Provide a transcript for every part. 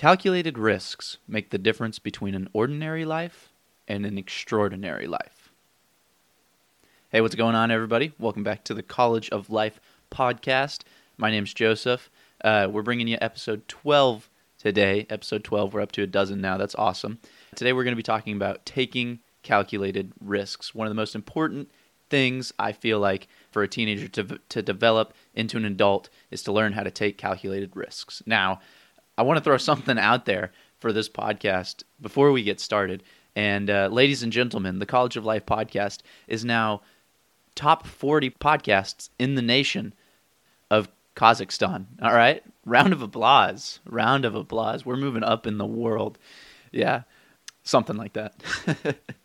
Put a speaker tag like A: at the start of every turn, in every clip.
A: Calculated risks make the difference between an ordinary life and an extraordinary life. Hey, what's going on, everybody? Welcome back to the College of Life podcast. My name's Joseph. Uh, we're bringing you episode 12 today. Episode 12, we're up to a dozen now. That's awesome. Today, we're going to be talking about taking calculated risks. One of the most important things I feel like for a teenager to, to develop into an adult is to learn how to take calculated risks. Now, I want to throw something out there for this podcast before we get started. And uh, ladies and gentlemen, the College of Life podcast is now top 40 podcasts in the nation of Kazakhstan. All right? Round of applause. Round of applause. We're moving up in the world. Yeah. Something like that.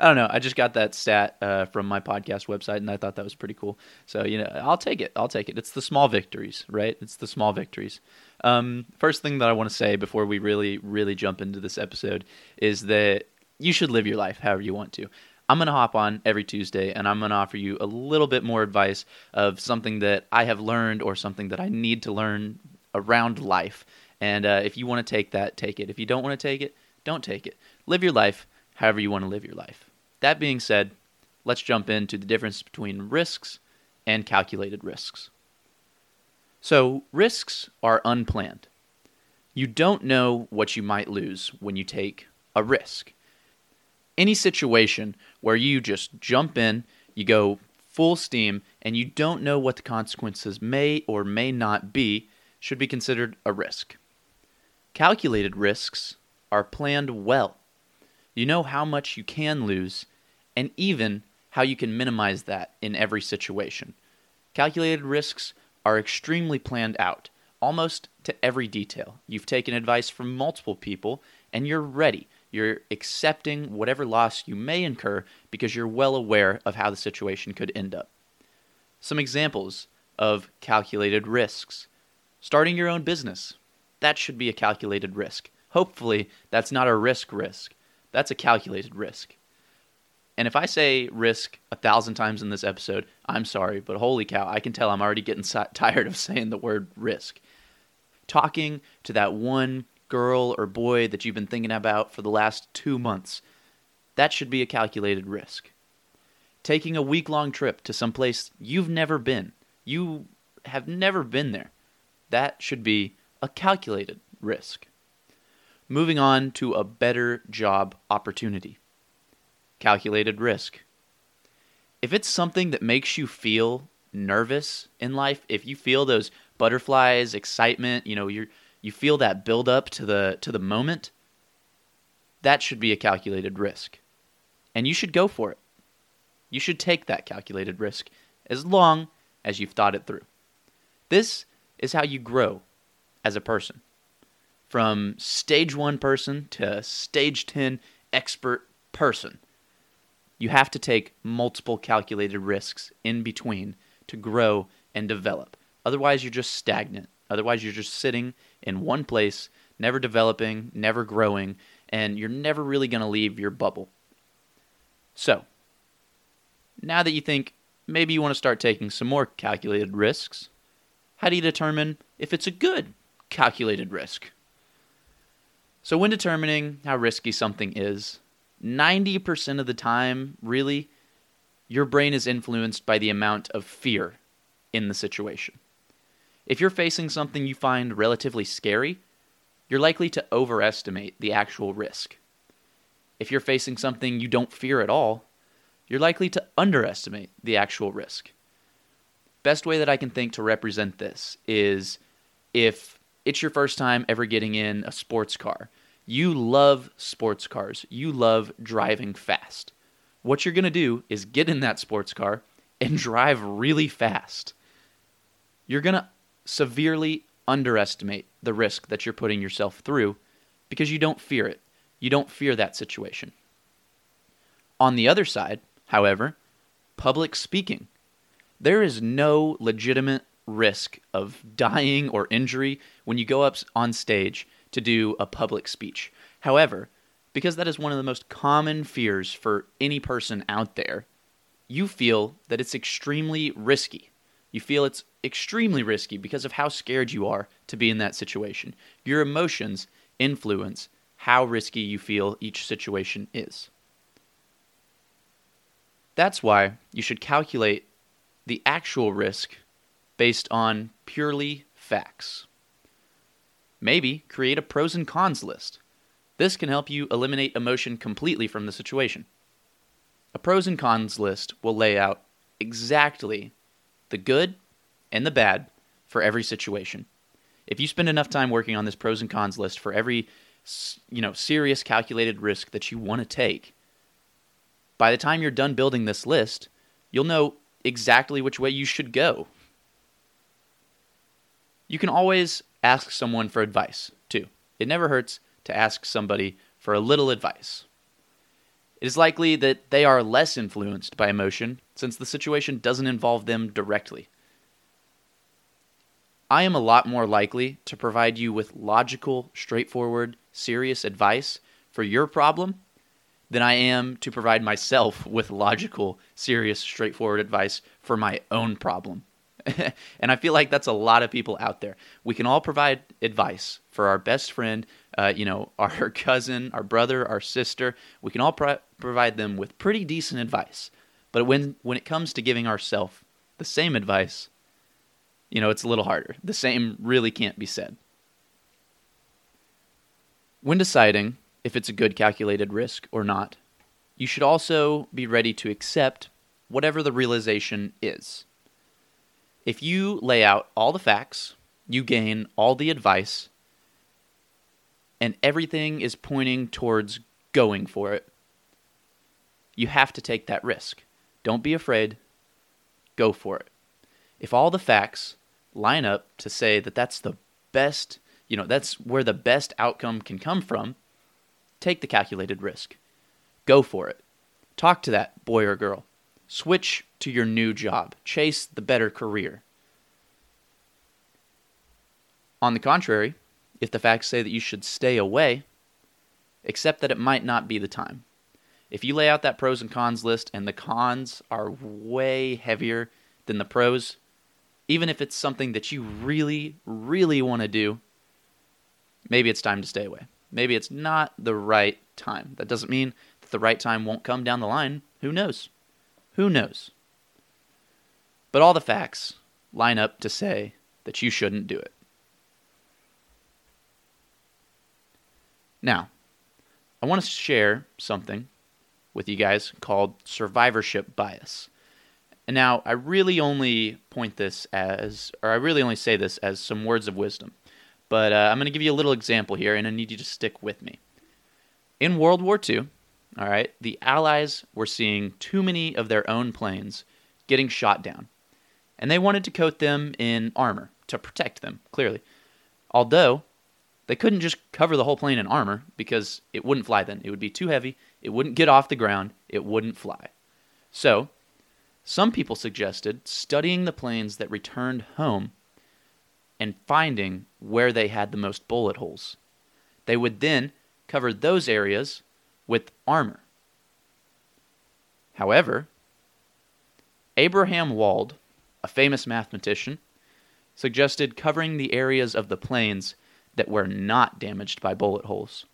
A: I don't know. I just got that stat uh, from my podcast website, and I thought that was pretty cool. So you know, I'll take it. I'll take it. It's the small victories, right? It's the small victories. Um, first thing that I want to say before we really, really jump into this episode is that you should live your life however you want to. I'm going to hop on every Tuesday and I'm going to offer you a little bit more advice of something that I have learned or something that I need to learn around life. And uh, if you want to take that, take it. If you don't want to take it, don't take it. Live your life however you want to live your life. That being said, let's jump into the difference between risks and calculated risks. So, risks are unplanned. You don't know what you might lose when you take a risk. Any situation where you just jump in, you go full steam, and you don't know what the consequences may or may not be should be considered a risk. Calculated risks are planned well. You know how much you can lose and even how you can minimize that in every situation. Calculated risks are extremely planned out, almost to every detail. You've taken advice from multiple people and you're ready. You're accepting whatever loss you may incur because you're well aware of how the situation could end up. Some examples of calculated risks starting your own business. That should be a calculated risk. Hopefully, that's not a risk risk. That's a calculated risk. And if I say risk a thousand times in this episode, I'm sorry, but holy cow, I can tell I'm already getting tired of saying the word risk. Talking to that one girl or boy that you've been thinking about for the last two months, that should be a calculated risk. Taking a week long trip to some place you've never been, you have never been there, that should be a calculated risk. Moving on to a better job opportunity. Calculated risk. If it's something that makes you feel nervous in life, if you feel those butterflies, excitement, you know, you you feel that build up to the to the moment, that should be a calculated risk. And you should go for it. You should take that calculated risk as long as you've thought it through. This is how you grow as a person from stage one person to stage 10 expert person. You have to take multiple calculated risks in between to grow and develop. Otherwise, you're just stagnant. Otherwise, you're just sitting in one place, never developing, never growing, and you're never really going to leave your bubble. So, now that you think maybe you want to start taking some more calculated risks, how do you determine if it's a good calculated risk? So, when determining how risky something is, 90% of the time, really, your brain is influenced by the amount of fear in the situation. If you're facing something you find relatively scary, you're likely to overestimate the actual risk. If you're facing something you don't fear at all, you're likely to underestimate the actual risk. Best way that I can think to represent this is if it's your first time ever getting in a sports car. You love sports cars. You love driving fast. What you're going to do is get in that sports car and drive really fast. You're going to severely underestimate the risk that you're putting yourself through because you don't fear it. You don't fear that situation. On the other side, however, public speaking. There is no legitimate risk of dying or injury when you go up on stage to do a public speech. However, because that is one of the most common fears for any person out there, you feel that it's extremely risky. You feel it's extremely risky because of how scared you are to be in that situation. Your emotions influence how risky you feel each situation is. That's why you should calculate the actual risk based on purely facts. Maybe create a pros and cons list. This can help you eliminate emotion completely from the situation. A pros and cons list will lay out exactly the good and the bad for every situation. If you spend enough time working on this pros and cons list for every you know serious calculated risk that you want to take, by the time you're done building this list, you'll know exactly which way you should go. You can always ask someone for advice, too. It never hurts to ask somebody for a little advice. It is likely that they are less influenced by emotion since the situation doesn't involve them directly. I am a lot more likely to provide you with logical, straightforward, serious advice for your problem than I am to provide myself with logical, serious, straightforward advice for my own problem. and I feel like that's a lot of people out there. We can all provide advice for our best friend, uh, you know, our cousin, our brother, our sister. We can all pro- provide them with pretty decent advice. But when when it comes to giving ourselves the same advice, you know, it's a little harder. The same really can't be said. When deciding if it's a good calculated risk or not, you should also be ready to accept whatever the realization is. If you lay out all the facts, you gain all the advice, and everything is pointing towards going for it, you have to take that risk. Don't be afraid. Go for it. If all the facts line up to say that that's the best, you know, that's where the best outcome can come from, take the calculated risk. Go for it. Talk to that boy or girl. Switch to your new job. Chase the better career. On the contrary, if the facts say that you should stay away, accept that it might not be the time. If you lay out that pros and cons list and the cons are way heavier than the pros, even if it's something that you really, really want to do, maybe it's time to stay away. Maybe it's not the right time. That doesn't mean that the right time won't come down the line. Who knows? Who knows? But all the facts line up to say that you shouldn't do it. Now, I want to share something with you guys called survivorship bias. And now, I really only point this as, or I really only say this as some words of wisdom. But uh, I'm going to give you a little example here, and I need you to stick with me. In World War II, all right, the Allies were seeing too many of their own planes getting shot down, and they wanted to coat them in armor to protect them, clearly. Although they couldn't just cover the whole plane in armor because it wouldn't fly then. It would be too heavy, it wouldn't get off the ground, it wouldn't fly. So, some people suggested studying the planes that returned home and finding where they had the most bullet holes. They would then cover those areas with armor. However, Abraham Wald, a famous mathematician, suggested covering the areas of the planes that were not damaged by bullet holes.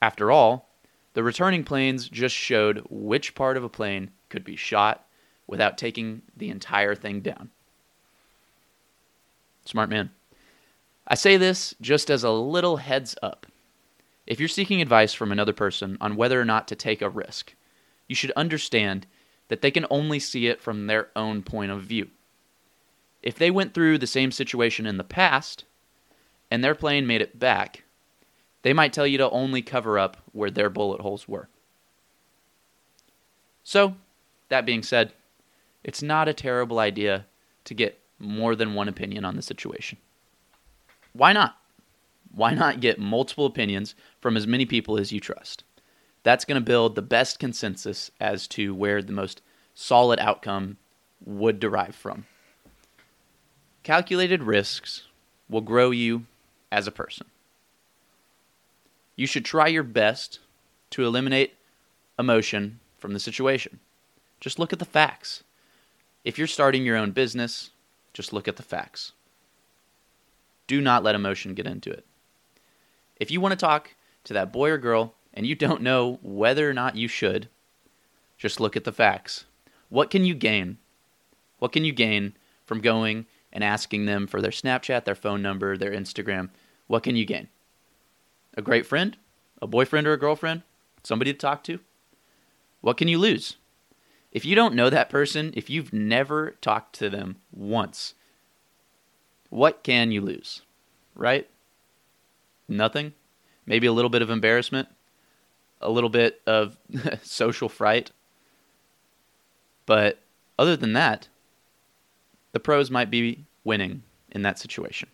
A: After all, the returning planes just showed which part of a plane could be shot without taking the entire thing down. Smart man. I say this just as a little heads up. If you're seeking advice from another person on whether or not to take a risk, you should understand that they can only see it from their own point of view. If they went through the same situation in the past and their plane made it back, they might tell you to only cover up where their bullet holes were. So, that being said, it's not a terrible idea to get more than one opinion on the situation. Why not? Why not get multiple opinions from as many people as you trust? That's going to build the best consensus as to where the most solid outcome would derive from. Calculated risks will grow you as a person. You should try your best to eliminate emotion from the situation. Just look at the facts. If you're starting your own business, just look at the facts. Do not let emotion get into it. If you want to talk to that boy or girl and you don't know whether or not you should, just look at the facts. What can you gain? What can you gain from going and asking them for their Snapchat, their phone number, their Instagram? What can you gain? A great friend? A boyfriend or a girlfriend? Somebody to talk to? What can you lose? If you don't know that person, if you've never talked to them once, what can you lose? Right? Nothing? Maybe a little bit of embarrassment? A little bit of social fright? But other than that, the pros might be winning in that situation.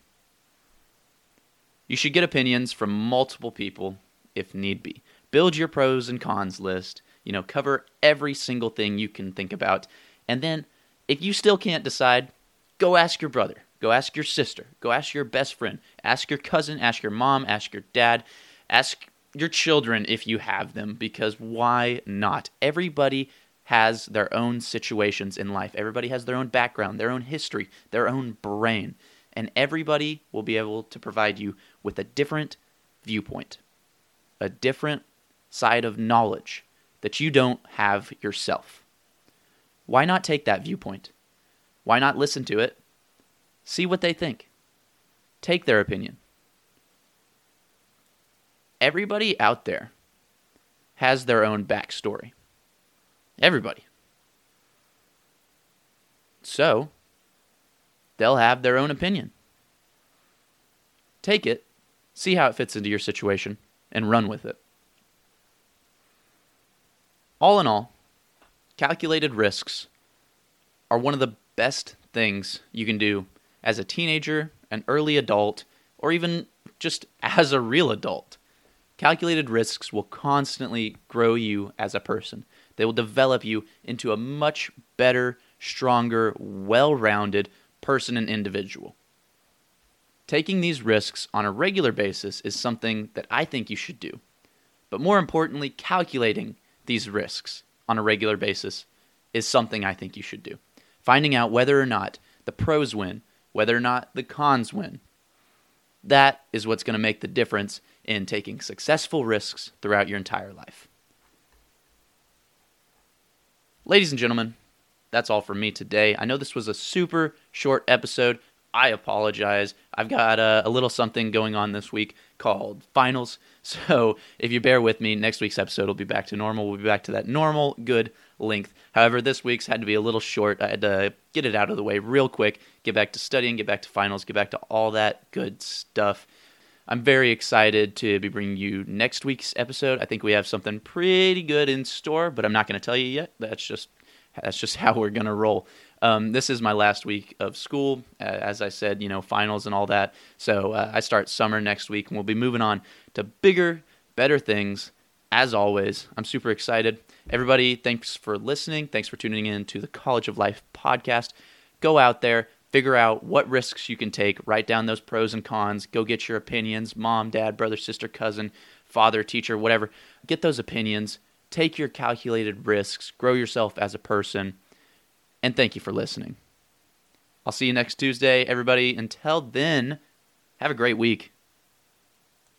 A: You should get opinions from multiple people if need be. Build your pros and cons list, you know, cover every single thing you can think about. And then if you still can't decide, go ask your brother, go ask your sister, go ask your best friend, ask your cousin, ask your mom, ask your dad, ask your children if you have them because why not? Everybody has their own situations in life. Everybody has their own background, their own history, their own brain. And everybody will be able to provide you with a different viewpoint, a different side of knowledge that you don't have yourself. Why not take that viewpoint? Why not listen to it? See what they think. Take their opinion. Everybody out there has their own backstory. Everybody. So, they'll have their own opinion. Take it, see how it fits into your situation, and run with it. All in all, calculated risks are one of the best things you can do as a teenager, an early adult, or even just as a real adult. Calculated risks will constantly grow you as a person. They will develop you into a much better, stronger, well rounded person and individual. Taking these risks on a regular basis is something that I think you should do. But more importantly, calculating these risks on a regular basis is something I think you should do. Finding out whether or not the pros win, whether or not the cons win. That is what's going to make the difference in taking successful risks throughout your entire life. Ladies and gentlemen, that's all for me today. I know this was a super short episode. I apologize. I've got a, a, little something going on this week called finals. So if you bear with me, next week's episode will be back to normal. We'll be back to that normal, good length. However, this week's had to be a little short. I had to get it out of the way real quick, get back to studying, get back to finals, get back to all that good stuff. I'm very excited to be bringing you next week's episode. I think we have something pretty good in store, but I'm not going to tell you yet. That's just that's just how we're going to roll. Um, this is my last week of school, uh, as I said, you know, finals and all that. So uh, I start summer next week, and we'll be moving on to bigger, better things. As always, I'm super excited. Everybody, thanks for listening. Thanks for tuning in to the College of Life podcast. Go out there, figure out what risks you can take, write down those pros and cons, go get your opinions mom, dad, brother, sister, cousin, father, teacher, whatever. Get those opinions, take your calculated risks, grow yourself as a person, and thank you for listening. I'll see you next Tuesday, everybody. Until then, have a great week.